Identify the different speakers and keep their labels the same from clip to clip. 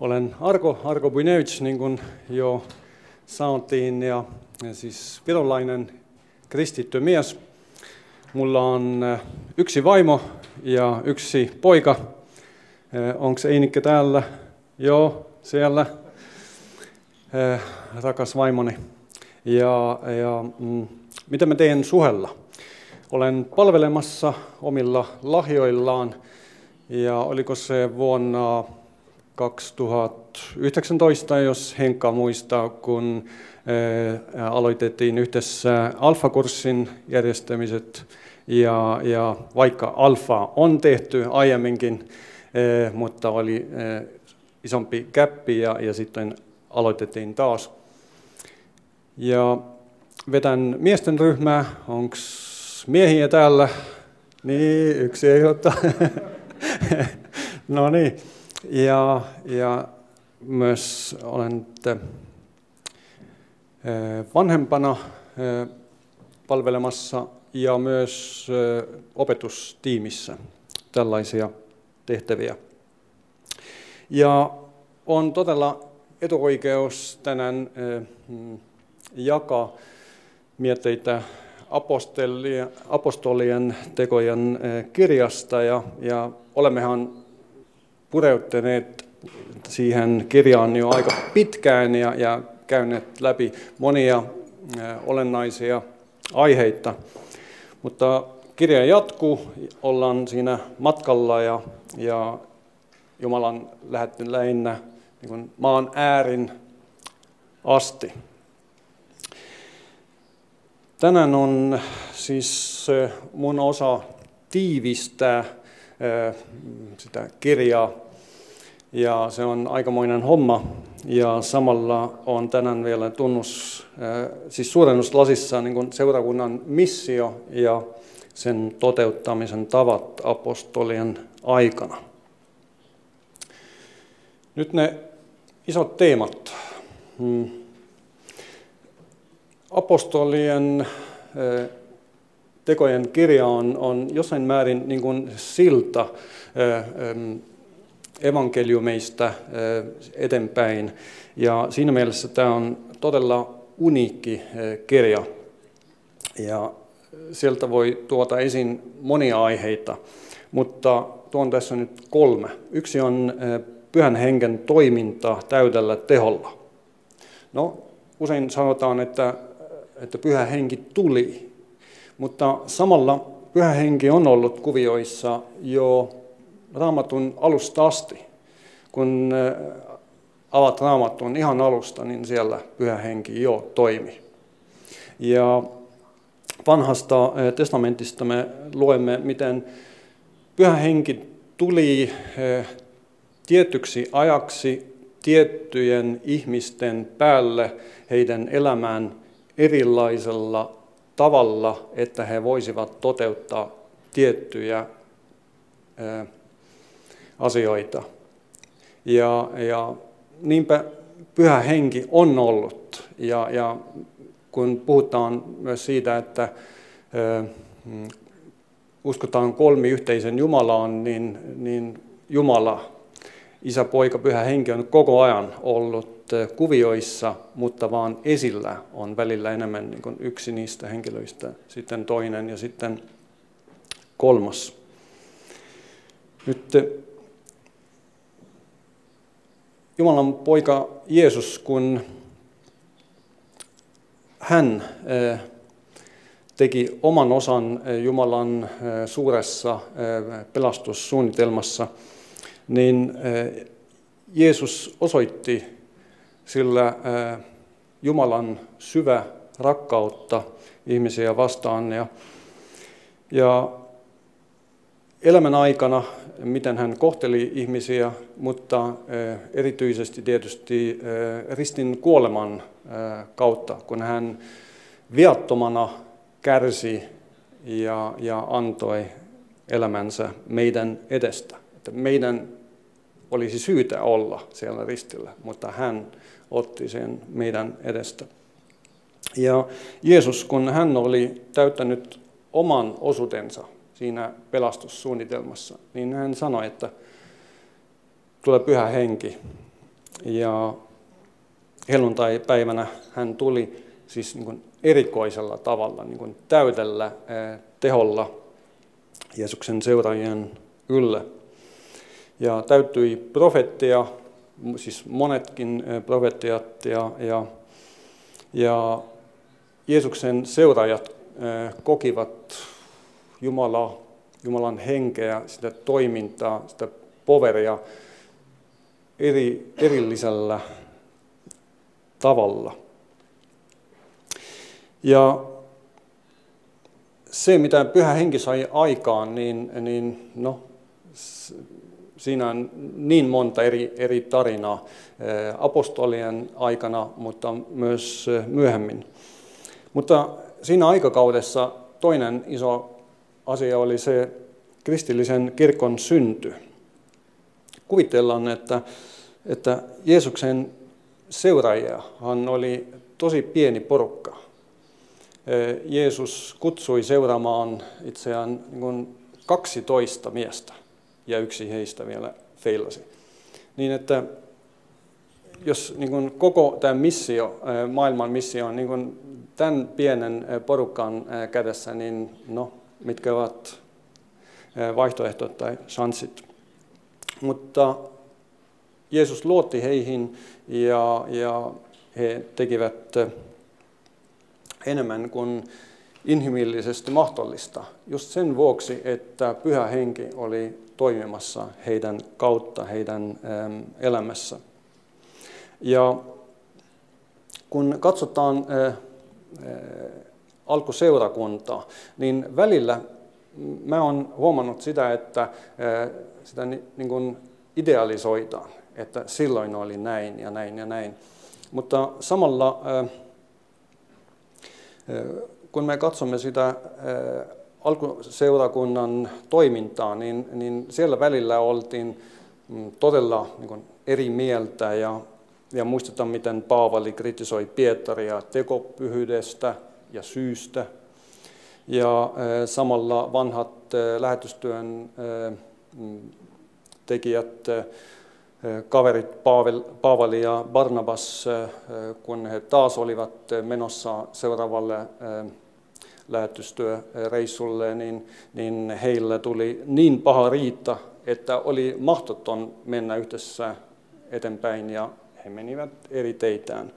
Speaker 1: Olen Arko, Arko Bujnevich, niin kuin jo sanottiin, ja, ja siis virolainen kristitty mies. Mulla on äh, yksi vaimo ja yksi poika. Äh, Onko Einikkä täällä? Joo, siellä. Äh, rakas vaimoni. Ja, ja mm, mitä mä teen suhella? Olen palvelemassa omilla lahjoillaan. Ja oliko se vuonna 2019, jos Henkka muistaa, kun aloitettiin yhdessä alfakurssin järjestämiset. Ja, ja vaikka alfa on tehty aiemminkin, mutta oli isompi käppi ja, ja sitten aloitettiin taas. Ja vetän miesten ryhmää. Onko miehiä täällä? Niin, yksi ei ottaa. no niin. Ja, ja myös olen vanhempana palvelemassa ja myös opetustiimissä tällaisia tehtäviä. Ja on todella etuoikeus tänään mm, jakaa mietteitä apostolien tekojen kirjasta ja, ja olemmehan pureutuneet siihen kirjaan jo aika pitkään ja, ja käyneet läpi monia olennaisia aiheita. Mutta kirja jatkuu, ollaan siinä matkalla ja, ja Jumalan lähetty lähinnä niin maan äärin asti. Tänään on siis mun osa tiivistää sitä kirjaa. Ja se on aikamoinen homma. Ja samalla on tänään vielä tunnus, siis suurennuslasissa niin kuin seurakunnan missio ja sen toteuttamisen tavat apostolien aikana. Nyt ne isot teemat. Hmm. Apostolien tekojen kirja on, on jossain määrin niin kuin silta evankeliumeista eteenpäin. Ja siinä mielessä tämä on todella uniikki kirja. Ja sieltä voi tuota esiin monia aiheita, mutta tuon tässä nyt kolme. Yksi on pyhän hengen toiminta täydellä teholla. No, usein sanotaan, että, että pyhä henki tuli mutta samalla pyhä henki on ollut kuvioissa jo raamatun alusta asti. Kun äh, avat raamatun ihan alusta, niin siellä pyhä henki jo toimi. Ja vanhasta äh, testamentista me luemme, miten pyhä henki tuli äh, tietyksi ajaksi tiettyjen ihmisten päälle heidän elämään erilaisella tavalla, että he voisivat toteuttaa tiettyjä asioita. Ja, ja niinpä pyhä henki on ollut. Ja, ja kun puhutaan myös siitä, että uskotaan kolmi yhteisen Jumalaan, niin, niin Jumala, Isä, Poika, Pyhä Henki on koko ajan ollut kuvioissa, mutta vaan esillä on välillä enemmän niin kuin yksi niistä henkilöistä, sitten toinen ja sitten kolmas. Nyt Jumalan poika Jeesus, kun hän teki oman osan Jumalan suuressa pelastussuunnitelmassa, niin Jeesus osoitti sillä Jumalan syvä rakkautta ihmisiä vastaan. Ja, ja elämän aikana miten hän kohteli ihmisiä, mutta erityisesti tietysti ristin kuoleman kautta, kun hän viattomana kärsi ja, ja antoi elämänsä meidän edestä. Että meidän olisi syytä olla siellä ristillä, mutta hän otti sen meidän edestä. Ja Jeesus, kun hän oli täyttänyt oman osuutensa siinä pelastussuunnitelmassa, niin hän sanoi, että tulee pyhä henki. Ja helluntai-päivänä hän tuli siis niin kuin erikoisella tavalla, niin kuin täydellä teholla Jeesuksen seuraajien ylle. Ja täyttyi profettia, siis monetkin profettiat ja, ja, ja Jeesuksen seuraajat kokivat Jumala, Jumalan henkeä, sitä toimintaa, sitä poveria eri, erillisellä tavalla. Ja se, mitä pyhä henki sai aikaan, niin, niin no, siinä on niin monta eri, eri tarinaa apostolien aikana, mutta myös myöhemmin. Mutta siinä aikakaudessa toinen iso asia oli se kristillisen kirkon synty. Kuvitellaan, että, että Jeesuksen seuraajahan oli tosi pieni porukka. Jeesus kutsui seuraamaan itseään niin 12 miestä ja yksi heistä vielä feilasi. Niin että jos niin kuin koko tämä missio, maailman missio on niin kuin tämän pienen porukan kädessä, niin no, mitkä ovat vaihtoehdot tai chanssit. Mutta Jeesus luotti heihin ja, ja he tekivät enemmän kuin inhimillisesti mahdollista, just sen vuoksi, että pyhä henki oli toimimassa heidän kautta, heidän elämässä. Ja kun katsotaan alkuseurakuntaa, niin välillä mä oon huomannut sitä, että sitä niin kuin idealisoidaan, että silloin oli näin ja näin ja näin. Mutta samalla kun me katsomme sitä alkuseurakunnan toimintaa, niin, niin siellä välillä oltiin mm, todella niin kuin eri mieltä ja, ja muistetaan, miten Paavali kritisoi Pietaria tekopyhyydestä ja syystä. Ja samalla vanhat lähetystyön mm, tekijät, kaverit Paavel, Paavali ja Barnabas, kun he taas olivat menossa seuraavalle lähetystyöreissulle, niin, niin heillä tuli niin paha riitta, että oli mahdoton mennä yhdessä eteenpäin ja he menivät eri teitään.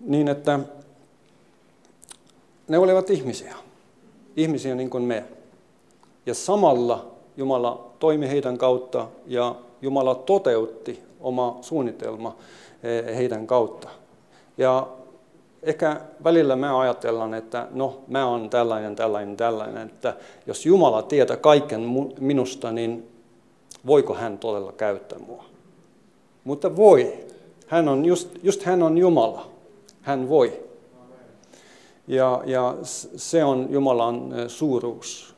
Speaker 1: Niin että ne olivat ihmisiä, ihmisiä niin kuin me. Ja samalla Jumala toimi heidän kautta ja Jumala toteutti oma suunnitelma eh, heidän kautta. Ja ehkä välillä me ajatellaan, että no, mä oon tällainen, tällainen, tällainen, että jos Jumala tietää kaiken minusta, niin voiko hän todella käyttää mua? Mutta voi. Hän on just, just hän on Jumala. Hän voi. Ja, ja se on Jumalan suuruus,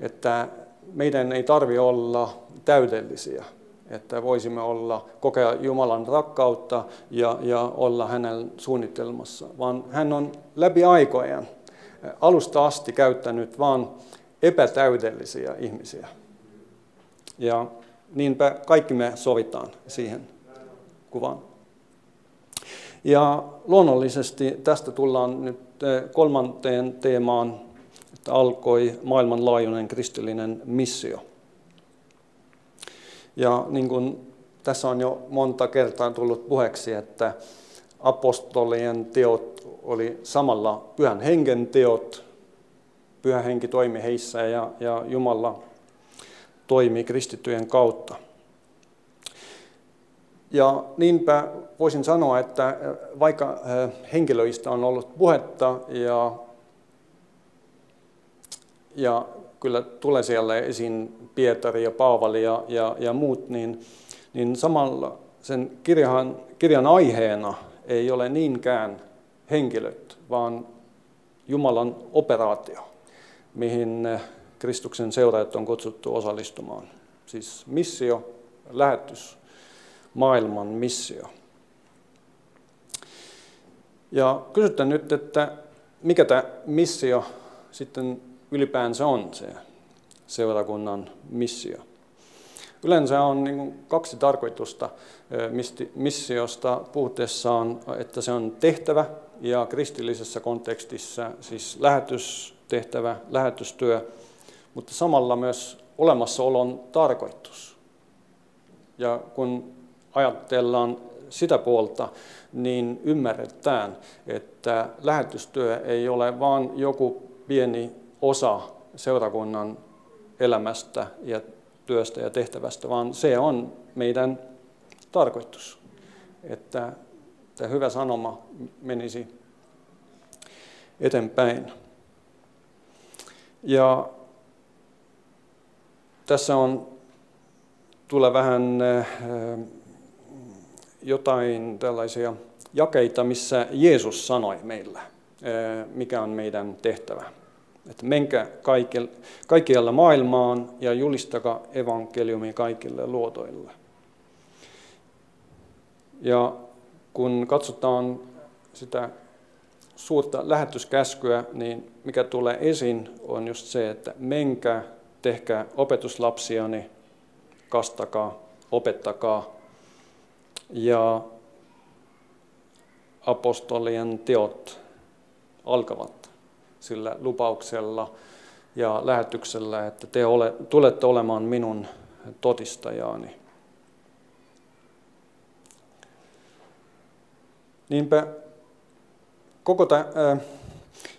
Speaker 1: että meidän ei tarvi olla täydellisiä, että voisimme olla, kokea Jumalan rakkautta ja, ja olla hänen suunnitelmassa, vaan hän on läpi aikojen alusta asti käyttänyt vain epätäydellisiä ihmisiä. Ja niinpä kaikki me sovitaan siihen kuvaan. Ja luonnollisesti tästä tullaan nyt eh, kolmanteen teemaan, että alkoi maailmanlaajuinen kristillinen missio. Ja niin kuin tässä on jo monta kertaa tullut puheeksi, että apostolien teot oli samalla pyhän hengen teot. Pyhä henki toimi heissä ja, ja Jumala toimi kristittyjen kautta. Ja niinpä voisin sanoa, että vaikka henkilöistä on ollut puhetta ja, ja kyllä tulee siellä esiin Pietari ja Paavali ja, ja, ja muut, niin, niin samalla sen kirjan, kirjan aiheena ei ole niinkään henkilöt, vaan Jumalan operaatio, mihin Kristuksen seuraajat on kutsuttu osallistumaan. Siis missio, lähetys, maailman missio. Ja kysytään nyt, että mikä tämä missio sitten ylipäänsä on se seurakunnan missio. Yleensä on niin kaksi tarkoitusta missiosta puhutessaan, että se on tehtävä ja kristillisessä kontekstissa siis lähetystehtävä, lähetystyö, mutta samalla myös olemassaolon tarkoitus. Ja kun ajatellaan sitä puolta, niin ymmärretään, että lähetystyö ei ole vain joku pieni osa seurakunnan elämästä ja työstä ja tehtävästä, vaan se on meidän tarkoitus, että tämä hyvä sanoma menisi eteenpäin. Ja tässä on tulee vähän eh, jotain tällaisia jakeita, missä Jeesus sanoi meillä, eh, mikä on meidän tehtävä. Että menkää kaikkialla maailmaan ja julistakaa evankeliumi kaikille luotoille. Ja kun katsotaan sitä suurta lähetyskäskyä, niin mikä tulee esiin on just se, että menkää, tehkää opetuslapsiani, kastakaa, opettakaa. Ja apostolien teot alkavat sillä lupauksella ja lähetyksellä, että te ole, tulette olemaan minun todistajaani. Niinpä koko tämä,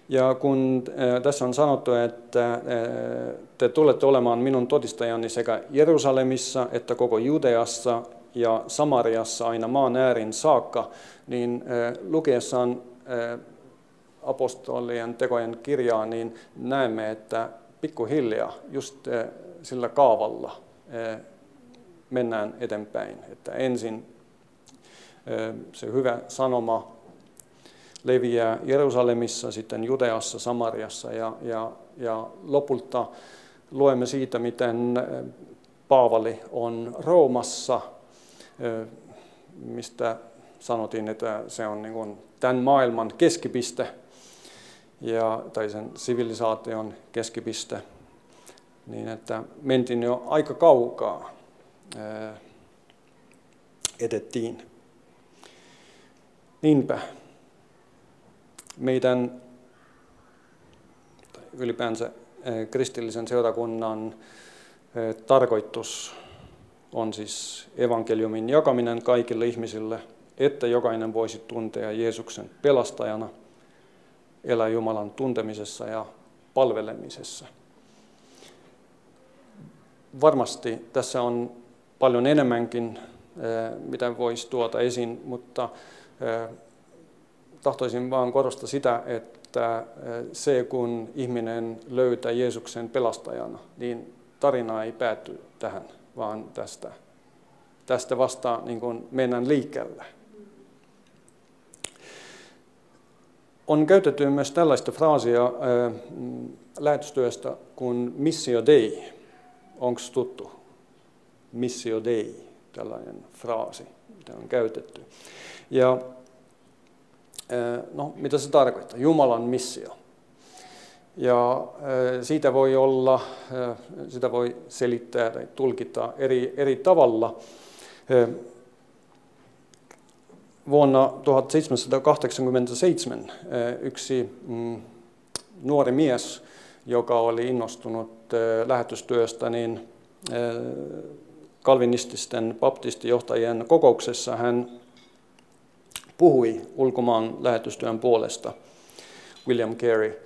Speaker 1: ja kun tässä on sanottu, että te tulette olemaan minun todistajani sekä Jerusalemissa että koko Judeassa ja Samariassa aina maan äärin saakka, niin lukiessaan apostolien tekojen kirjaa, niin näemme, että pikkuhiljaa just sillä kaavalla mennään eteenpäin. Että ensin se hyvä sanoma leviää Jerusalemissa, sitten Judeassa, Samariassa ja, ja, ja lopulta luemme siitä, miten Paavali on Roomassa, mistä sanotiin, että se on niin kuin tämän maailman keskipiste ja, tai sen sivilisaation keskipiste, niin että mentiin jo aika kaukaa, edettiin. Niinpä. Meidän ylipäänsä kristillisen seurakunnan tarkoitus on siis evankeliumin jakaminen kaikille ihmisille, että jokainen voisi tuntea Jeesuksen pelastajana, elää Jumalan tuntemisessa ja palvelemisessa. Varmasti tässä on paljon enemmänkin, mitä voisi tuota esiin, mutta tahtoisin vaan korostaa sitä, että se kun ihminen löytää Jeesuksen pelastajana, niin tarina ei pääty tähän, vaan tästä, tästä vasta niin mennään liikkeelle. On käytetty myös tällaista fraasia äh, lähetystyöstä kuin missio dei. Onko tuttu? Missio dei, tällainen fraasi, mitä on käytetty. Ja no, mitä se tarkoittaa? Jumalan missio. Ja siitä voi olla, sitä voi selittää tai tulkita eri, eri tavalla. Vuonna 1787 yksi mm, nuori mies, joka oli innostunut lähetystyöstä, niin kalvinististen baptistijohtajien kokouksessa hän puhui ulkomaan lähetystyön puolesta, William Carey.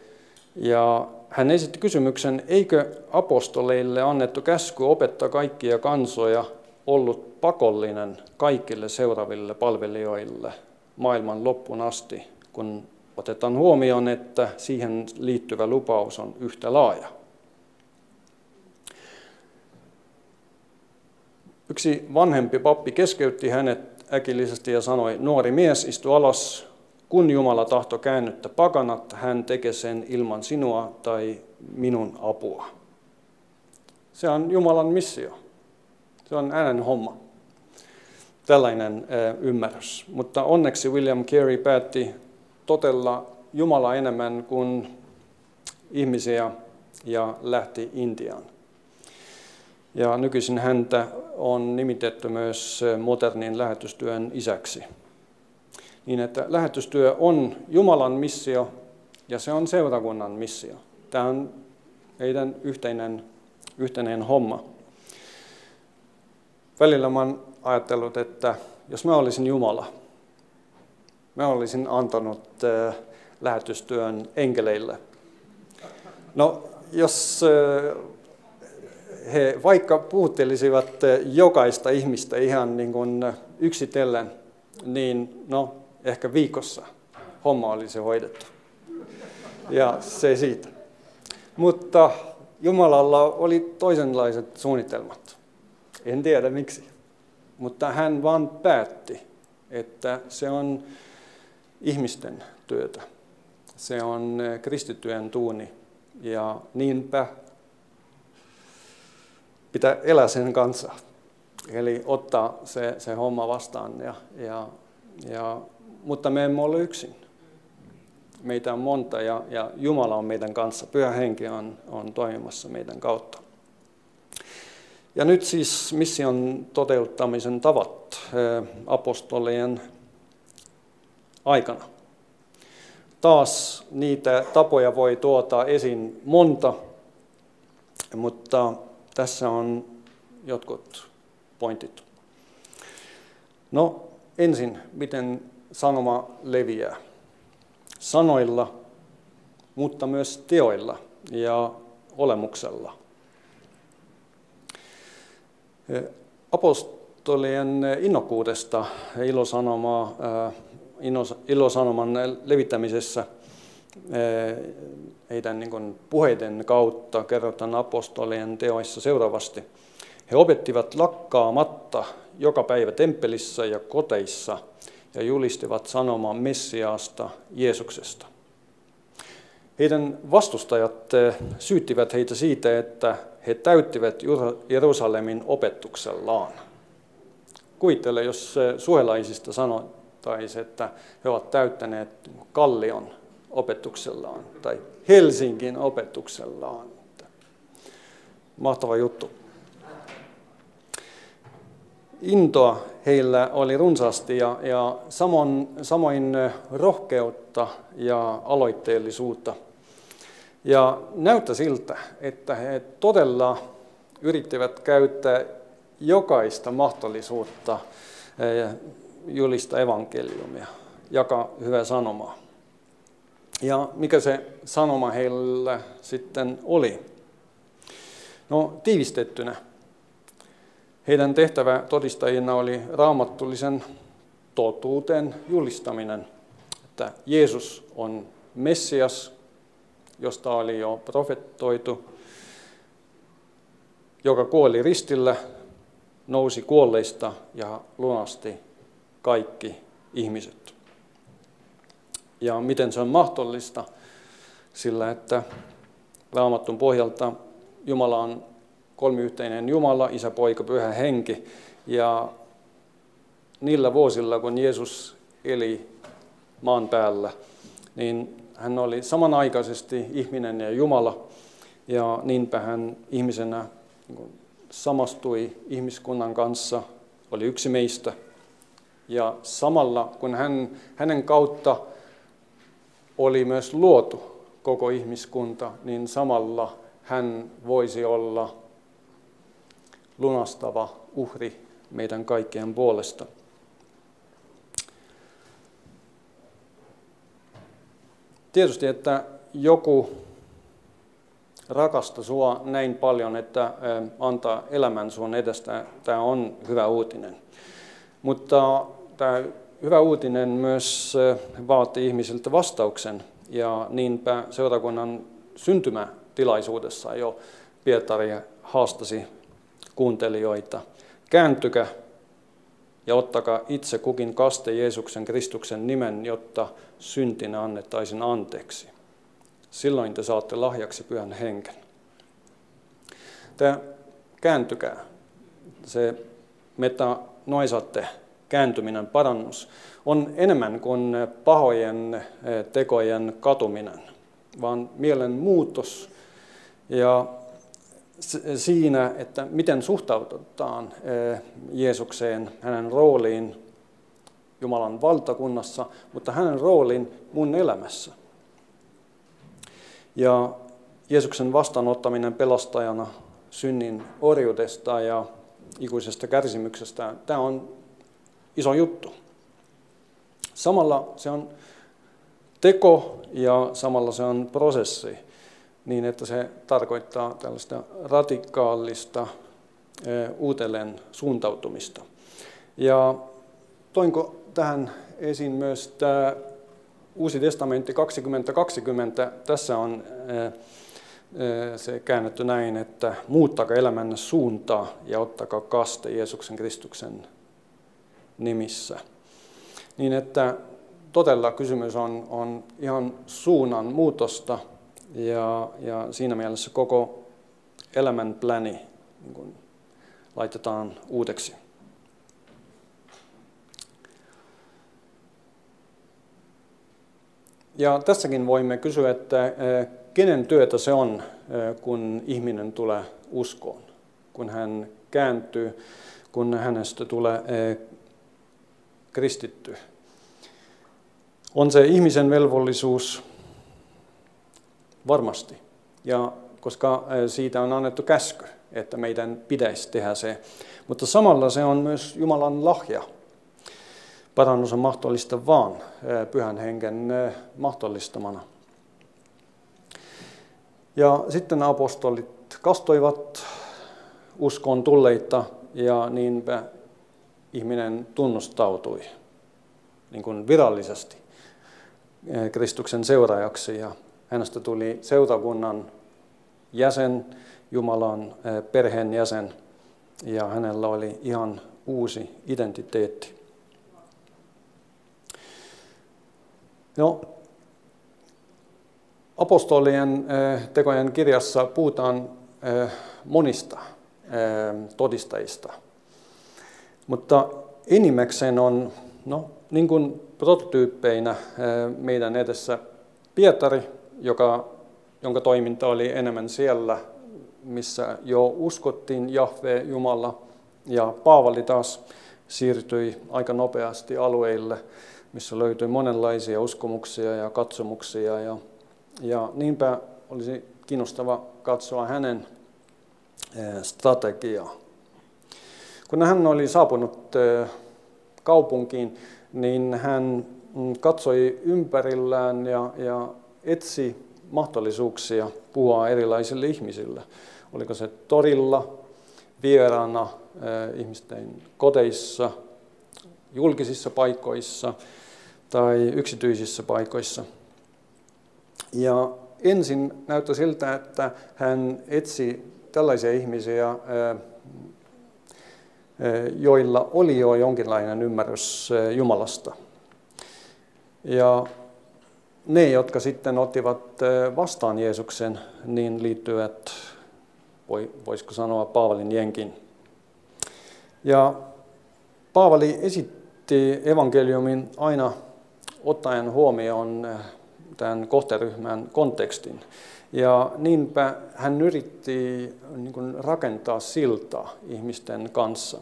Speaker 1: Ja hän esitti kysymyksen, eikö apostoleille annettu käsky opettaa kaikkia kansoja ollut pakollinen kaikille seuraaville palvelijoille maailman loppuun asti, kun otetaan huomioon, että siihen liittyvä lupaus on yhtä laaja. Yksi vanhempi pappi keskeytti hänet äkillisesti ja sanoi, nuori mies, istu alas, kun Jumala tahto käännyttä pakanat, hän tekee sen ilman sinua tai minun apua. Se on Jumalan missio. Se on äänen homma. Tällainen ymmärrys. Mutta onneksi William Carey päätti totella Jumala enemmän kuin ihmisiä ja lähti Intiaan. Ja nykyisin häntä on nimitetty myös modernin lähetystyön isäksi. Niin että lähetystyö on Jumalan missio ja se on seurakunnan missio. Tämä on meidän yhteinen, yhteinen homma. Välillä olen ajatellut, että jos mä olisin Jumala, mä olisin antanut äh, lähetystyön enkeleille. No, jos äh, he vaikka puhuttelisivat äh, jokaista ihmistä ihan niin kuin yksitellen, niin no, ehkä viikossa homma olisi hoidettu. Ja se siitä. Mutta Jumalalla oli toisenlaiset suunnitelmat. En tiedä miksi. Mutta hän vaan päätti, että se on ihmisten työtä. Se on eh, kristityön tuuni. Ja niinpä pitää elää sen kanssa. Eli ottaa se, se homma vastaan. Ja, ja, ja, mutta me emme ole yksin. Meitä on monta ja, ja Jumala on meidän kanssa. Pyhä henki on, on toimimassa meidän kautta. Ja nyt siis mission toteuttamisen tavat eh, apostolien aikana. Taas niitä tapoja voi tuota esiin monta, mutta tässä on jotkut pointit. No ensin, miten sanoma leviää. Sanoilla, mutta myös teoilla ja olemuksella. Apostolien innokkuudesta ja ilosanomaa, ilosanoman levittämisessä heidän niin puheiden kautta kerrotaan apostolien teoissa seuraavasti. He opettivat lakkaamatta joka päivä temppelissä ja koteissa ja julistivat sanomaan Messiaasta Jeesuksesta. Heidän vastustajat syyttivät heitä siitä, että he täyttivät Jerusalemin opetuksellaan. Kuvittele, jos suhelaisista sanottaisiin, että he ovat täyttäneet Kallion opetuksellaan tai Helsingin opetuksellaan. Mahtava juttu. Intoa heillä oli runsaasti ja, ja samoin, samoin rohkeutta ja aloitteellisuutta – ja näyttää siltä, että he todella yrittivät käyttää jokaista mahdollisuutta eh, julista evankeliumia, jakaa hyvää sanomaa. Ja mikä se sanoma heillä sitten oli? No tiivistettynä. Heidän tehtävä todistajina oli raamattullisen totuuden julistaminen, että Jeesus on Messias, josta oli jo profettoitu, joka kuoli ristillä, nousi kuolleista ja lunasti kaikki ihmiset. Ja miten se on mahdollista? Sillä, että Raamattun pohjalta Jumala on kolmiyhteinen Jumala, Isä, Poika, Pyhä Henki. Ja niillä vuosilla, kun Jeesus eli maan päällä, niin hän oli samanaikaisesti ihminen ja Jumala, ja niinpä hän ihmisenä niin samastui ihmiskunnan kanssa, oli yksi meistä. Ja samalla, kun hän, hänen kautta oli myös luotu koko ihmiskunta, niin samalla hän voisi olla lunastava uhri meidän kaikkien puolesta. Tietysti, että joku rakasta sua näin paljon, että antaa elämän sun edestä, tämä on hyvä uutinen. Mutta tämä hyvä uutinen myös vaatii ihmisiltä vastauksen, ja niinpä seurakunnan syntymätilaisuudessa jo Pietari haastasi kuuntelijoita. Kääntykää ja ottakaa itse kukin kaste Jeesuksen Kristuksen nimen, jotta syntinä annettaisiin anteeksi. Silloin te saatte lahjaksi pyhän henken. Tämä kääntykää, se meta noisatte kääntyminen, parannus, on enemmän kuin pahojen eh, tekojen katuminen, vaan mielen muutos ja siinä, että miten suhtaudutaan eh, Jeesukseen, hänen rooliin Jumalan valtakunnassa, mutta hänen rooliin mun elämässä. Ja Jeesuksen vastaanottaminen pelastajana synnin orjuudesta ja ikuisesta kärsimyksestä, tämä on iso juttu. Samalla se on teko ja samalla se on prosessi, niin että se tarkoittaa tällaista radikaalista uudelleen suuntautumista. Ja toinko tähän esiin myös tämä Uusi testamentti 2020, tässä on se käännetty näin, että muuttakaa elämänne suuntaa ja ottakaa kaste Jeesuksen Kristuksen nimissä. Niin että todella kysymys on, on ihan suunnan muutosta ja, ja siinä mielessä koko elämän pläni niin laitetaan uudeksi. Ja tässäkin voimme kysyä, että eh, kenen työtä se on, eh, kun ihminen tulee uskoon, kun hän kääntyy, kun hänestä tulee eh, kristitty. On se ihmisen velvollisuus varmasti, ja koska siitä on annettu käsky, että meidän pitäisi tehdä se. Mutta samalla se on myös Jumalan lahja Parannus on mahdollista vaan pyhän henken mahdollistamana. Ja sitten apostolit kastoivat uskoon tulleita ja niinpä ihminen tunnustautui niin kuin virallisesti Kristuksen seuraajaksi ja hänestä tuli seurakunnan jäsen, Jumalan perheen jäsen ja hänellä oli ihan uusi identiteetti. No, apostolien eh, tekojen kirjassa puhutaan eh, monista eh, todistajista, mutta enimmäkseen on, no, niin kuin prototyyppeinä meidän edessä Pietari, joka, jonka toiminta oli enemmän siellä, missä jo uskottiin Jahve Jumala, ja Paavali taas siirtyi aika nopeasti alueille, missä löytyi monenlaisia uskomuksia ja katsomuksia. Ja, ja niinpä olisi kiinnostava katsoa hänen eh, strategiaa. Kun hän oli saapunut eh, kaupunkiin, niin hän mm, katsoi ympärillään ja, ja etsi mahdollisuuksia puhua erilaisille ihmisille. Oliko se torilla, vieraana, eh, ihmisten kodeissa, julkisissa paikoissa – tai yksityisissä paikoissa. Ja ensin näyttää siltä, että hän etsi tällaisia ihmisiä, joilla oli jo jonkinlainen ymmärrys Jumalasta. Ja ne, jotka sitten ottivat vastaan Jeesuksen, niin liittyvät, voisiko sanoa, Paavalin jenkin. Ja Paavali esitti evankeliumin aina ottaen huomioon tämän kohderyhmän kontekstin. Ja niinpä hän yritti niin rakentaa siltaa ihmisten kanssa.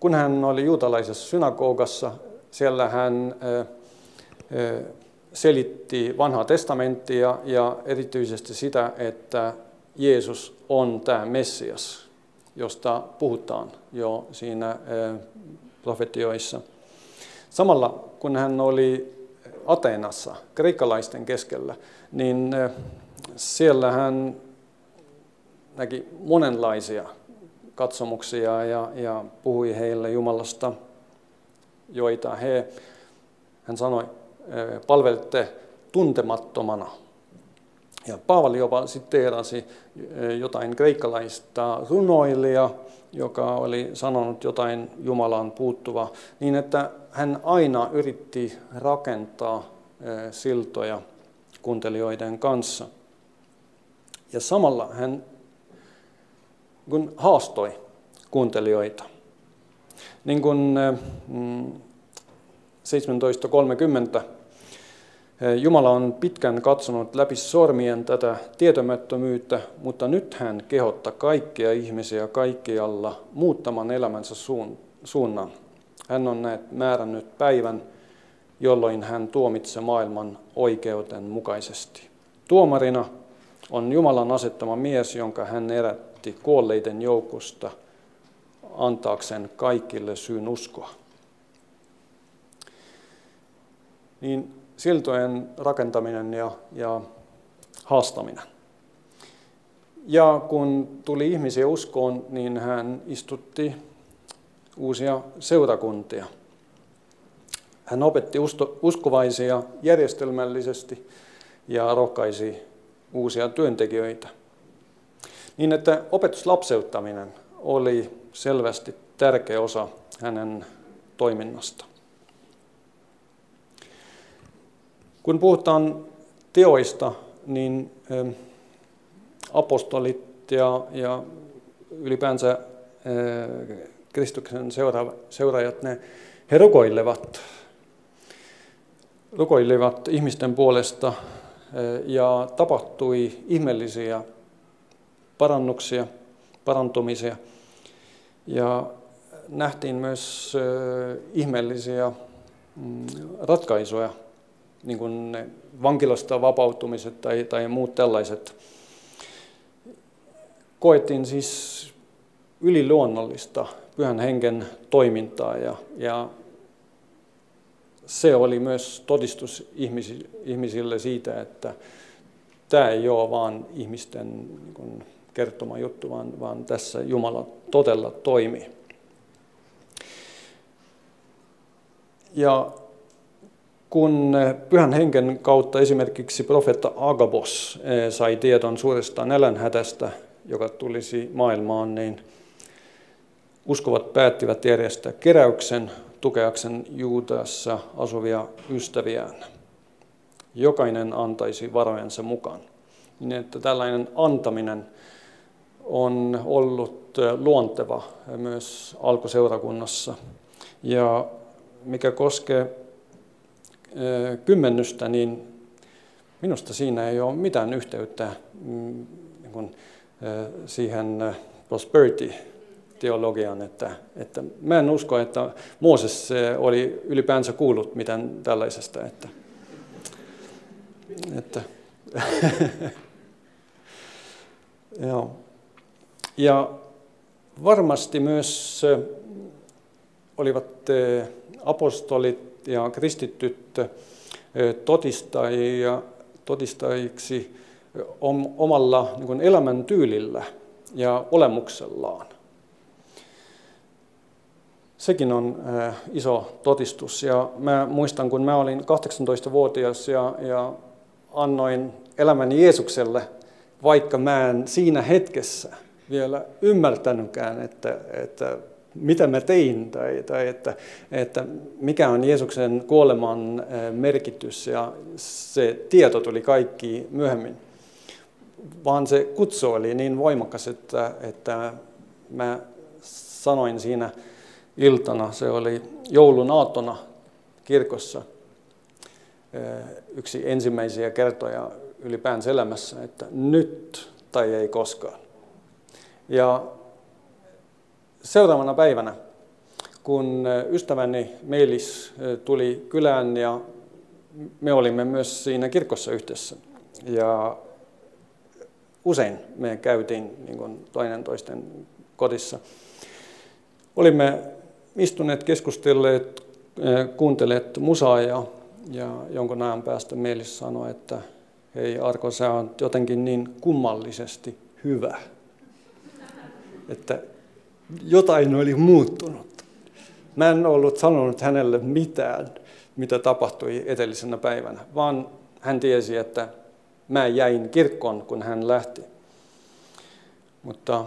Speaker 1: Kun hän oli juutalaisessa synagogassa, siellä hän selitti vanhaa testamenttia ja erityisesti sitä, että Jeesus on tämä Messias, josta puhutaan jo siinä profetioissa. Samalla kun hän oli Ateenassa kreikkalaisten keskellä, niin eh, siellä hän näki monenlaisia katsomuksia ja, ja puhui heille Jumalasta, joita he, hän sanoi, palvelette tuntemattomana. Ja Paavali jopa siteerasi jotain kreikkalaista runoilijaa, joka oli sanonut jotain Jumalaan puuttuva, niin että hän aina yritti rakentaa siltoja kuuntelijoiden kanssa. Ja samalla hän kun haastoi kuuntelijoita. Niin kuin 17.30 mm, Jumala on pitkän katsonut läpi sormien tätä tietämättömyyttä, mutta nyt hän kehottaa kaikkia ihmisiä kaikkialla muuttamaan elämänsä suunnan. Hän on näet määrännyt päivän, jolloin hän tuomitsee maailman oikeuden mukaisesti. Tuomarina on Jumalan asettama mies, jonka hän erätti kuolleiden joukosta antaakseen kaikille syyn uskoa. Niin siltojen rakentaminen ja, ja haastaminen. Ja kun tuli ihmisiä uskoon, niin hän istutti uusia seurakuntia. Hän opetti uskovaisia järjestelmällisesti ja rohkaisi uusia työntekijöitä. Niin että opetuslapseuttaminen oli selvästi tärkeä osa hänen toiminnasta. Kun puhutaan teoista, niin ähm, apostolit ja, ja ylipäänsä äh, Kristuksen seura, seuraajat, ne, he rukoilevat, rukoilevat ihmisten puolesta äh, ja tapahtui ihmeellisiä parannuksia, parantumisia. Ja nähtiin myös äh, ihmeellisiä mm, ratkaisuja niin kuin ne vankilasta vapautumiset tai, tai muut tällaiset, koettiin siis yliluonnollista pyhän hengen toimintaa ja, ja se oli myös todistus ihmisille siitä, että tämä ei ole vain ihmisten niin kertoma juttu, vaan, vaan tässä Jumala todella toimii. Ja kun eh, pyhän henken kautta esimerkiksi profeetta Agabos eh, sai tiedon suuresta nälänhätästä, joka tulisi maailmaan, niin uskovat päättivät järjestää keräyksen tukeaksen Juutassa asuvia ystäviään. Jokainen antaisi varojensa mukaan. Niin että tällainen antaminen on ollut eh, luonteva myös alkuseurakunnassa. Ja mikä koskee kymmennystä, niin minusta siinä ei ole mitään yhteyttä mm, niin kuin, siihen prosperity-teologiaan, että, että mä en usko, että Mooses oli ylipäänsä kuullut mitään tällaisesta, että, että Joo. Ja varmasti myös olivat apostolit ja kristittyt todistajia, todistajiksi omalla niin elämäntyylillä ja olemuksellaan. Sekin on iso todistus. Ja mä muistan, kun mä olin 18-vuotias ja, ja annoin elämäni Jeesukselle, vaikka mä en siinä hetkessä vielä ymmärtänytkään, että, että mitä mä tein tai, tai että, että mikä on Jeesuksen kuoleman merkitys ja se tieto tuli kaikki myöhemmin. Vaan se kutsu oli niin voimakas, että, että mä sanoin siinä iltana, se oli joulun aattona kirkossa yksi ensimmäisiä kertoja ylipäänsä elämässä, että nyt tai ei koskaan. Ja seuraavana päivänä, kun ystäväni Meilis tuli kylään ja me olimme myös siinä kirkossa yhdessä. Ja usein me käytiin niin kuin toinen toisten kodissa. Olimme istuneet, keskustelleet, kuunteleet musaa ja, ja jonkun ajan päästä Meilis sanoi, että hei Arko, sä on jotenkin niin kummallisesti hyvä, että jotain oli muuttunut. Mä en ollut sanonut hänelle mitään, mitä tapahtui edellisenä päivänä, vaan hän tiesi, että mä jäin kirkkoon, kun hän lähti. Mutta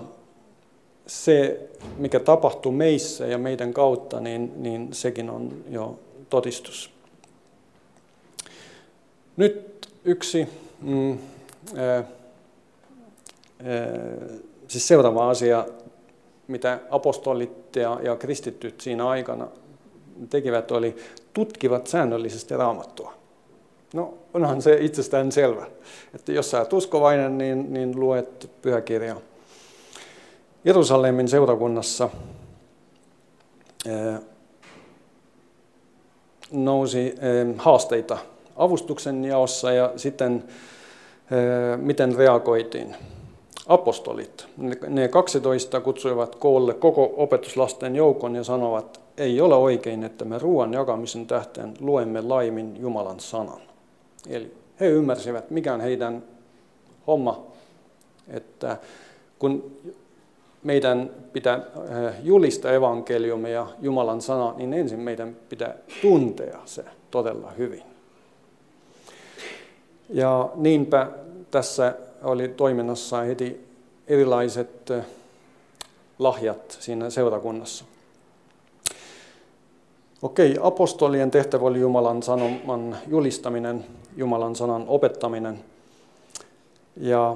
Speaker 1: se, mikä tapahtui meissä ja meidän kautta, niin, niin sekin on jo todistus. Nyt yksi mm, ää, ää, siis seuraava asia, mitä apostolit ja, ja kristittyt siinä aikana tekivät, oli tutkivat säännöllisesti raamattua. No, onhan se itsestään selvä, että jos sä oot uskovainen, niin, niin luet pyhäkirjaa. Jerusalemin seurakunnassa nousi haasteita avustuksen jaossa ja sitten miten reagoitiin. Apostolit, ne 12 kutsuivat koolle koko opetuslasten joukon ja sanovat, ei ole oikein, että me ruoan jakamisen tähteen luemme laimin Jumalan sanan. Eli he ymmärsivät, mikä on heidän homma, että kun meidän pitää eh, julistaa evankeliumia ja Jumalan sana, niin ensin meidän pitää tuntea se todella hyvin. Ja niinpä tässä oli toiminnassa heti erilaiset lahjat siinä seurakunnassa. Okei, apostolien tehtävä oli Jumalan sanoman julistaminen, Jumalan sanan opettaminen. Ja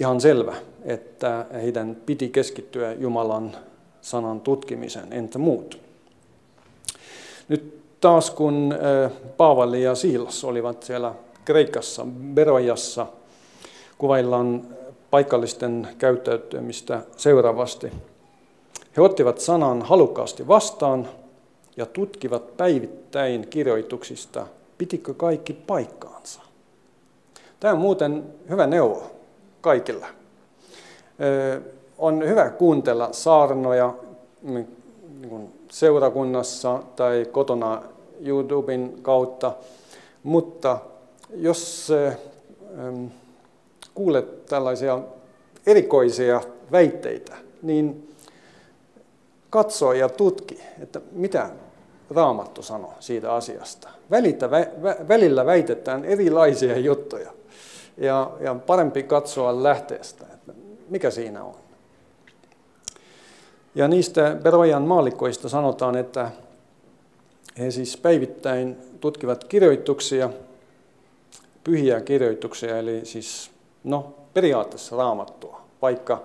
Speaker 1: ihan selvä, että heidän piti keskittyä Jumalan sanan tutkimiseen, entä muut. Nyt taas kun Paavali ja Siilas olivat siellä Kreikassa, Berojassa, kuvaillaan paikallisten käyttäytymistä seuraavasti. He ottivat sanan halukkaasti vastaan ja tutkivat päivittäin kirjoituksista, pitikö kaikki paikkaansa. Tämä on muuten hyvä neuvo kaikilla. On hyvä kuuntella saarnoja niin seurakunnassa tai kotona YouTuben kautta, mutta jos kuulet tällaisia erikoisia väitteitä, niin katso ja tutki, että mitä Raamattu sanoo siitä asiasta. Välitä, vä, välillä väitetään erilaisia juttuja ja, ja parempi katsoa lähteestä, että mikä siinä on. Ja niistä Berojan maallikkoista sanotaan, että he siis päivittäin tutkivat kirjoituksia, pyhiä kirjoituksia, eli siis no, periaatteessa raamattua, vaikka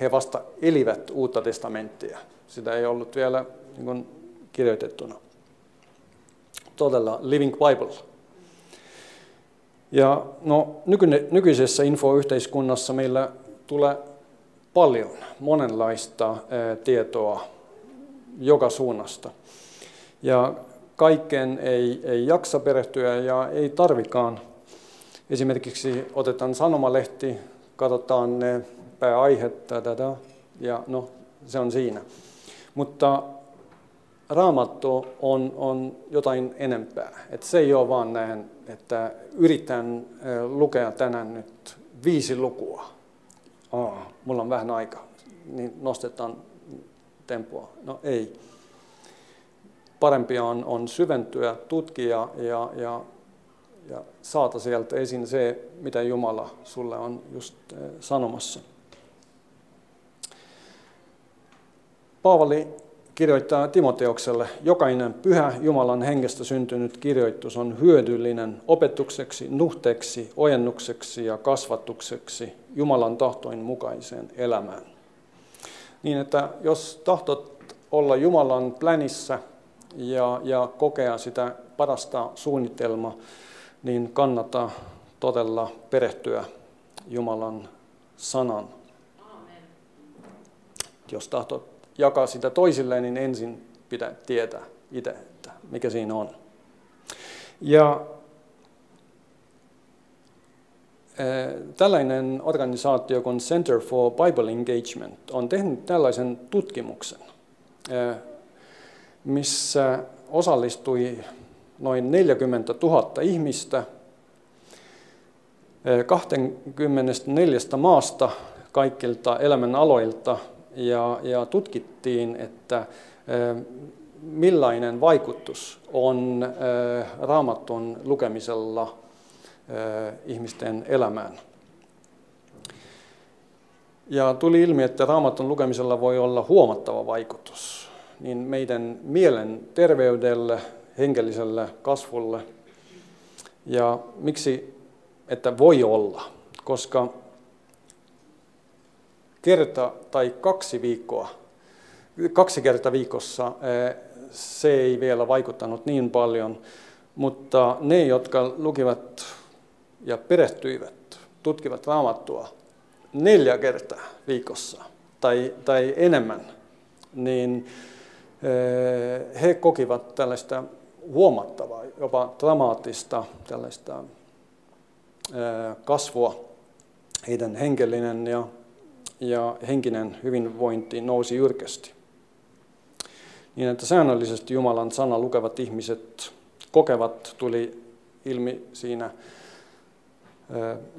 Speaker 1: he vasta elivät uutta testamenttia. Sitä ei ollut vielä niin kuin, kirjoitettuna. Todella Living Bible. Ja no, nykyisessä infoyhteiskunnassa meillä tulee paljon monenlaista tietoa joka suunnasta. Ja kaikkeen ei, ei jaksa perehtyä ja ei tarvikaan. Esimerkiksi otetaan sanomalehti, katsotaan ne pääaiheet, ja no, se on siinä. Mutta raamattu on, on jotain enempää. Et se ei ole vaan näin, että yritän lukea tänään nyt viisi lukua. Oh, mulla on vähän aikaa, niin nostetaan tempoa. No ei. Parempi on, on syventyä, tutkia ja, ja, ja saata sieltä esiin se, mitä Jumala sulle on just sanomassa. Paavali kirjoittaa Timoteokselle, jokainen pyhä Jumalan hengestä syntynyt kirjoitus on hyödyllinen opetukseksi, nuhteeksi, ojennukseksi ja kasvatukseksi Jumalan tahtoin mukaiseen elämään. Niin että jos tahtot olla Jumalan plänissä ja, ja kokea sitä parasta suunnitelmaa, niin kannattaa todella perehtyä Jumalan sanan. Amen. Jos tahdot jakaa sitä toisilleen, niin ensin pitää tietää itse, että mikä siinä on. Ja tällainen organisaatio kuin Center for Bible Engagement on tehnyt tällaisen tutkimuksen, missä osallistui noin 40 000 ihmistä 24 maasta kaikilta elämän aloilta. Ja, ja tutkittiin, että millainen vaikutus on raamatun lukemisella ihmisten elämään. Ja tuli ilmi, että raamatun lukemisella voi olla huomattava vaikutus. Niin meidän mielen terveydelle, henkelliselle kasvulle. Ja miksi, että voi olla? Koska kerta tai kaksi viikkoa, kaksi kertaa viikossa se ei vielä vaikuttanut niin paljon, mutta ne, jotka lukivat ja perehtyivät, tutkivat raamattua neljä kertaa viikossa tai, tai enemmän, niin he kokivat tällaista huomattavaa, jopa dramaattista tällaista kasvua. Heidän henkellinen ja, ja henkinen hyvinvointi nousi jyrkästi. Niin että säännöllisesti Jumalan sana lukevat ihmiset kokevat, tuli ilmi siinä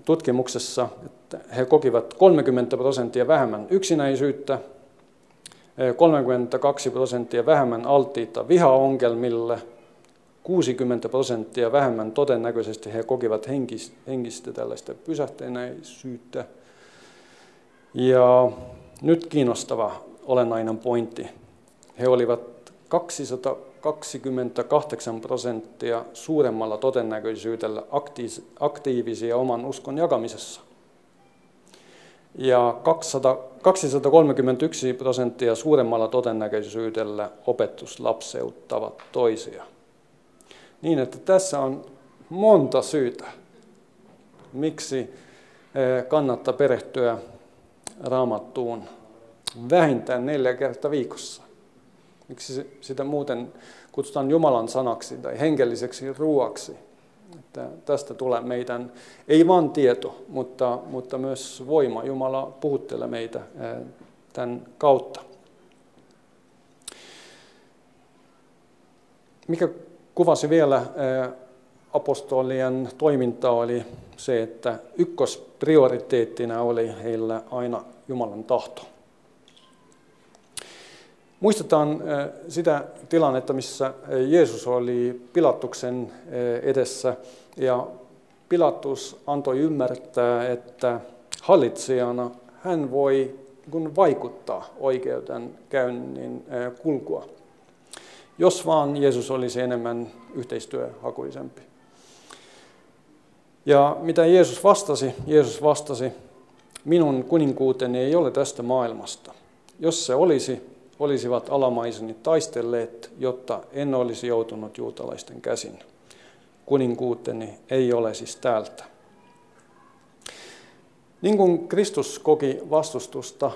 Speaker 1: tutkimuksessa, että he kokivat 30 prosenttia vähemmän yksinäisyyttä, 32 prosenttia vähemmän alttiita vihaongelmille, 60 prosenttia vähemmän todennäköisesti he kokivat henkistä tällaista pysähteenäisyyttä. Ja nyt kiinnostava olennainen pointti. He olivat 228 prosenttia suuremmalla todennäköisyydellä aktiivisia oman uskon jakamisessa. Ja 200, 231 prosenttia suuremmalla todennäköisyydellä opetuslapseuttavat toisia. Niin, että tässä on monta syytä, miksi eh, kannattaa perehtyä raamattuun vähintään neljä kertaa viikossa. Miksi sitä muuten kutsutaan Jumalan sanaksi tai hengelliseksi ruoaksi. Että tästä tulee meidän, ei vain tieto, mutta, mutta myös voima. Jumala puhuttelee meitä eh, tämän kautta. Mikä kuvasi vielä eh, apostolien toimintaa oli se, että ykkösprioriteettina oli heillä aina Jumalan tahto. Muistetaan eh, sitä tilannetta, missä Jeesus oli Pilatuksen edessä ja Pilatus antoi ymmärtää, että hallitsijana hän voi kun vaikuttaa oikeuden käynnin kulkua, jos vaan Jeesus olisi enemmän yhteistyöhakuisempi. Ja mitä Jeesus vastasi? Jeesus vastasi, minun kuninkuuteni ei ole tästä maailmasta. Jos se olisi, olisivat alamaiseni taistelleet, jotta en olisi joutunut juutalaisten käsin kuninkuuteni ei ole siis täältä. Niin kuin Kristus koki vastustusta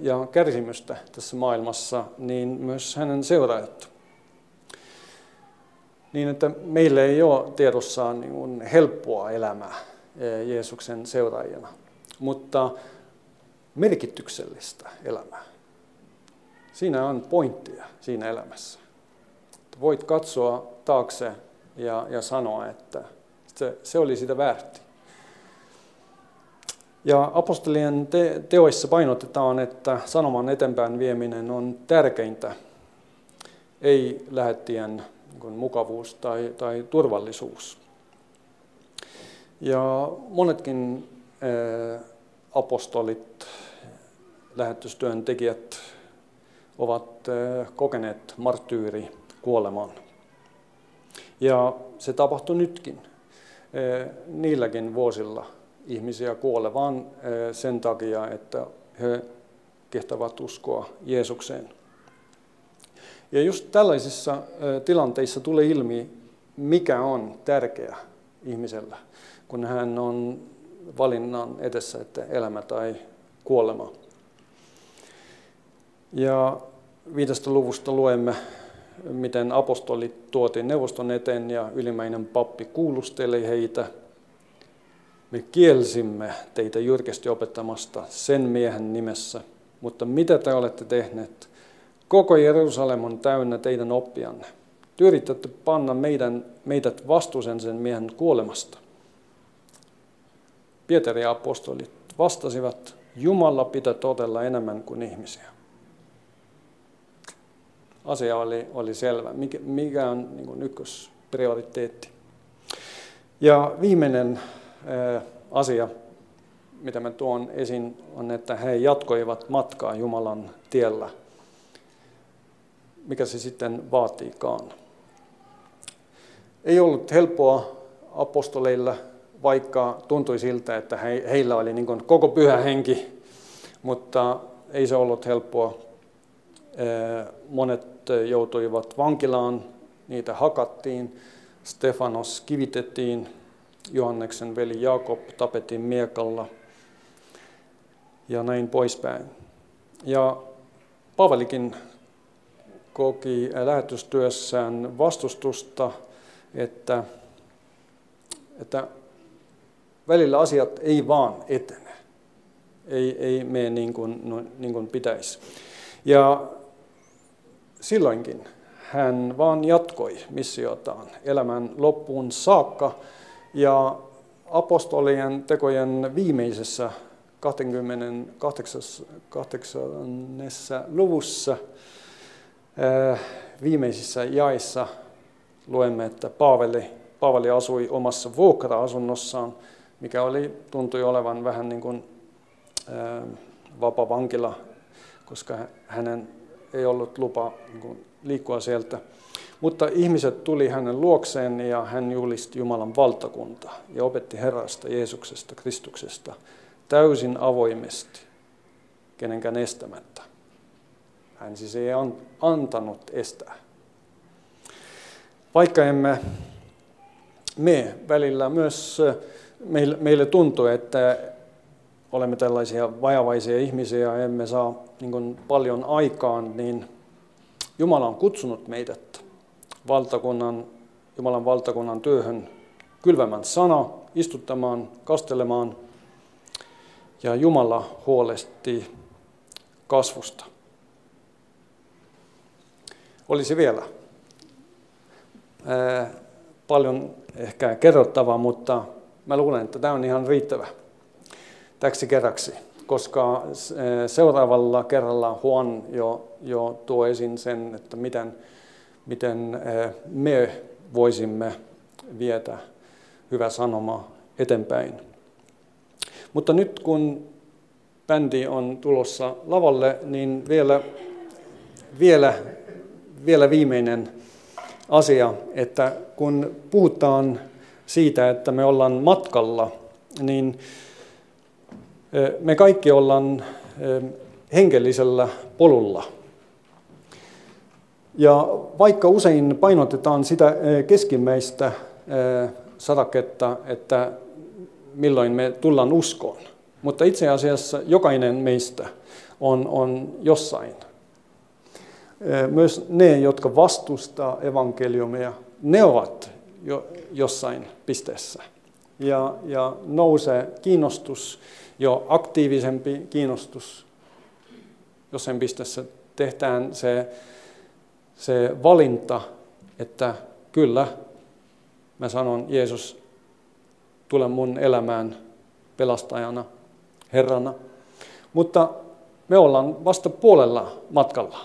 Speaker 1: ja kärsimystä tässä maailmassa, niin myös hänen seuraajat. Niin, että meille ei ole tiedossaan niin helppoa elämää Jeesuksen seuraajana, mutta merkityksellistä elämää. Siinä on pointtia siinä elämässä. Voit katsoa taakse ja, ja sanoa, että se, se oli sitä väärti. Ja apostolien te, teoissa painotetaan, että sanoman eteenpäin vieminen on tärkeintä, ei lähettien niin mukavuus tai, tai turvallisuus. Ja monetkin ää, apostolit, lähetystyöntekijät ovat ää, kokeneet marttyyri kuoleman. Ja se tapahtui nytkin. Niilläkin vuosilla ihmisiä kuolee vain sen takia, että he kehtävät uskoa Jeesukseen. Ja just tällaisissa tilanteissa tulee ilmi, mikä on tärkeä ihmisellä, kun hän on valinnan edessä, että elämä tai kuolema. Ja viidestä luvusta luemme miten apostolit tuotiin neuvoston eteen ja ylimmäinen pappi kuulusteli heitä. Me kielsimme teitä jyrkästi opettamasta sen miehen nimessä, mutta mitä te olette tehneet? Koko Jerusalem on täynnä teidän oppianne. Te yritätte panna meidän, meidät vastuusen sen miehen kuolemasta. Pietari ja apostolit vastasivat, Jumala pitää totella enemmän kuin ihmisiä asia oli, oli selvä. Mikä, mikä on niin ykkösprioriteetti? Ja viimeinen asia, mitä mä tuon esiin, on, että he jatkoivat matkaa Jumalan tiellä, mikä se sitten vaatiikaan. Ei ollut helppoa apostoleilla, vaikka tuntui siltä, että he, heillä oli niin koko pyhä henki, mutta ei se ollut helppoa. Monet joutuivat vankilaan, niitä hakattiin, Stefanos kivitettiin, Johanneksen veli Jaakob tapettiin miekalla ja näin poispäin. Ja Pavelikin koki lähetystyössään vastustusta, että, että välillä asiat ei vaan etene, ei, ei mene niin kuin, no, niin kuin pitäisi. Ja silloinkin hän vaan jatkoi missiotaan elämän loppuun saakka ja apostolien tekojen viimeisessä 28. luvussa äh, viimeisissä jaissa luemme, että Paavali, Paavali asui omassa vuokra-asunnossaan, mikä oli, tuntui olevan vähän niin kuin äh, vapa vankila, koska hänen ei ollut lupa niin liikkua sieltä. Mutta ihmiset tuli hänen luokseen ja hän julisti Jumalan valtakuntaa ja opetti Herrasta, Jeesuksesta, Kristuksesta täysin avoimesti, kenenkään estämättä. Hän siis ei antanut estää. Vaikka emme me välillä myös, meille, tuntuu, että olemme tällaisia vajavaisia ihmisiä ja emme saa niin paljon aikaan, niin Jumala on kutsunut meidät valtakunnan, Jumalan valtakunnan työhön kylvämään sana, istuttamaan, kastelemaan. Ja Jumala huolesti kasvusta. Olisi vielä ää, paljon ehkä kerrottavaa, mutta mä luulen, että tämä on ihan riittävä täksi kerraksi koska seuraavalla kerralla Juan jo, jo tuo esiin sen, että miten, miten me voisimme vietä hyvä sanoma eteenpäin. Mutta nyt kun bändi on tulossa lavalle, niin vielä, vielä, vielä viimeinen asia, että kun puhutaan siitä, että me ollaan matkalla, niin me kaikki ollaan hengellisellä polulla. Ja vaikka usein painotetaan sitä keskimmäistä sadaketta, että milloin me tullaan uskoon, mutta itse asiassa jokainen meistä on, on jossain. Myös ne, jotka vastustaa evankeliumia, ne ovat jo jossain pisteessä. Ja, ja nousee kiinnostus jo aktiivisempi kiinnostus jossain pisteessä tehdään se, se valinta, että kyllä, mä sanon Jeesus, tule mun elämään pelastajana, Herrana. Mutta me ollaan vasta puolella matkalla.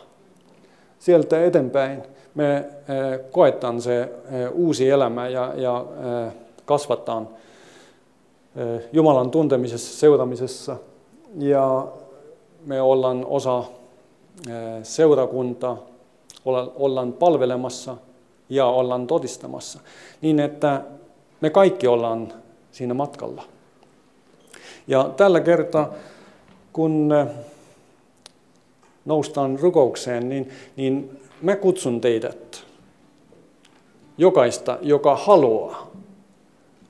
Speaker 1: Sieltä eteenpäin me eh, koetaan se eh, uusi elämä ja, ja eh, kasvataan Jumalan tuntemisessa, seuramisessa ja me ollaan osa seurakuntaa, ollaan palvelemassa ja ollaan todistamassa, niin että me kaikki ollaan siinä matkalla. Ja tällä kertaa, kun noustaan rukoukseen, niin, niin mä kutsun teidät, jokaista, joka haluaa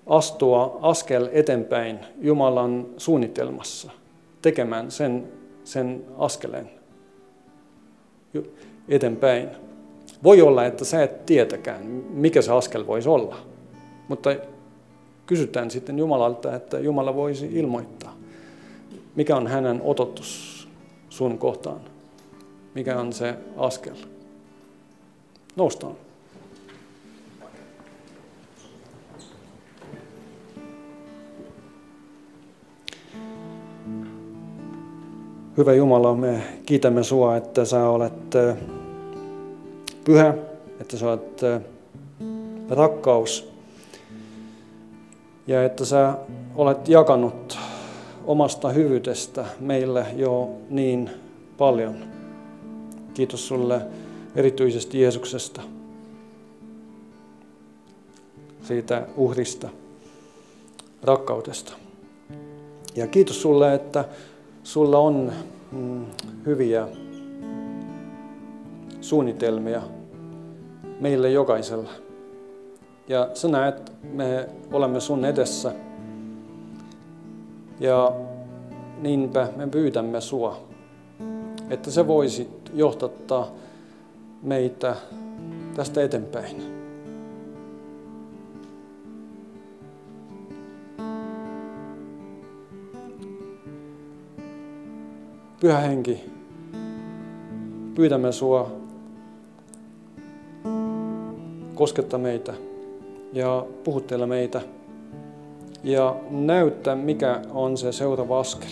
Speaker 1: astua askel eteenpäin Jumalan suunnitelmassa, tekemään sen, sen askeleen eteenpäin. Voi olla, että sä et tietäkään, mikä se askel voisi olla, mutta kysytään sitten Jumalalta, että Jumala voisi ilmoittaa, mikä on hänen ototus sun kohtaan, mikä on se askel. Noustaan. Hyvä Jumala, me kiitämme sinua, että sä olet pyhä, että sä olet rakkaus. Ja että sä olet jakanut omasta hyvyydestä meille jo niin paljon. Kiitos sulle erityisesti Jeesuksesta, siitä uhrista, rakkaudesta. Ja kiitos sulle, että sulla on mm, hyviä suunnitelmia meille jokaiselle. Ja sä näet, me olemme sun edessä. Ja niinpä me pyydämme sua, että se voisit johtattaa meitä tästä eteenpäin. Pyhä Henki, pyydämme sua kosketta meitä ja puhuttele meitä ja näyttää, mikä on se seuraava askel.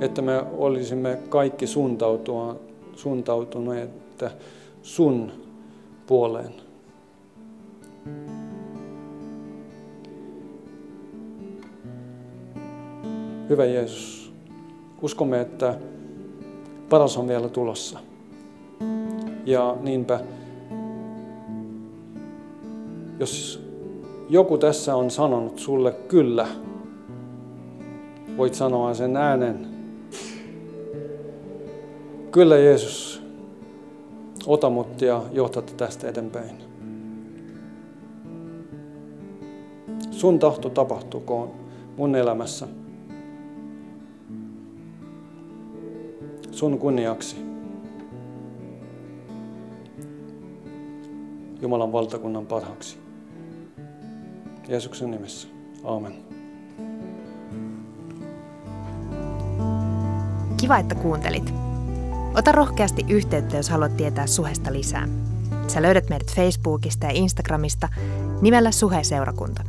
Speaker 1: Että me olisimme kaikki suuntautuneet sun puoleen. Hyvä Jeesus, uskomme, että paras on vielä tulossa. Ja niinpä, jos joku tässä on sanonut sulle kyllä, voit sanoa sen äänen. Kyllä Jeesus, ota mut ja johta tästä eteenpäin. Sun tahto tapahtukoon mun elämässä. Sun kunniaksi. Jumalan valtakunnan parhaaksi. Jeesuksen nimessä. Aamen.
Speaker 2: Kiva, että kuuntelit. Ota rohkeasti yhteyttä, jos haluat tietää Suhesta lisää. Sä löydät meidät Facebookista ja Instagramista nimellä Suhe-seurakunta.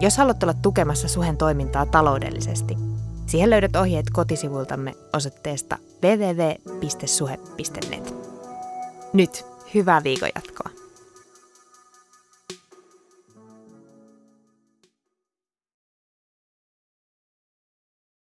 Speaker 2: Jos haluat olla tukemassa Suhen toimintaa taloudellisesti, siihen löydät ohjeet kotisivuiltamme osoitteesta www.suhe.net. Nyt hyvää viikon jatkoa.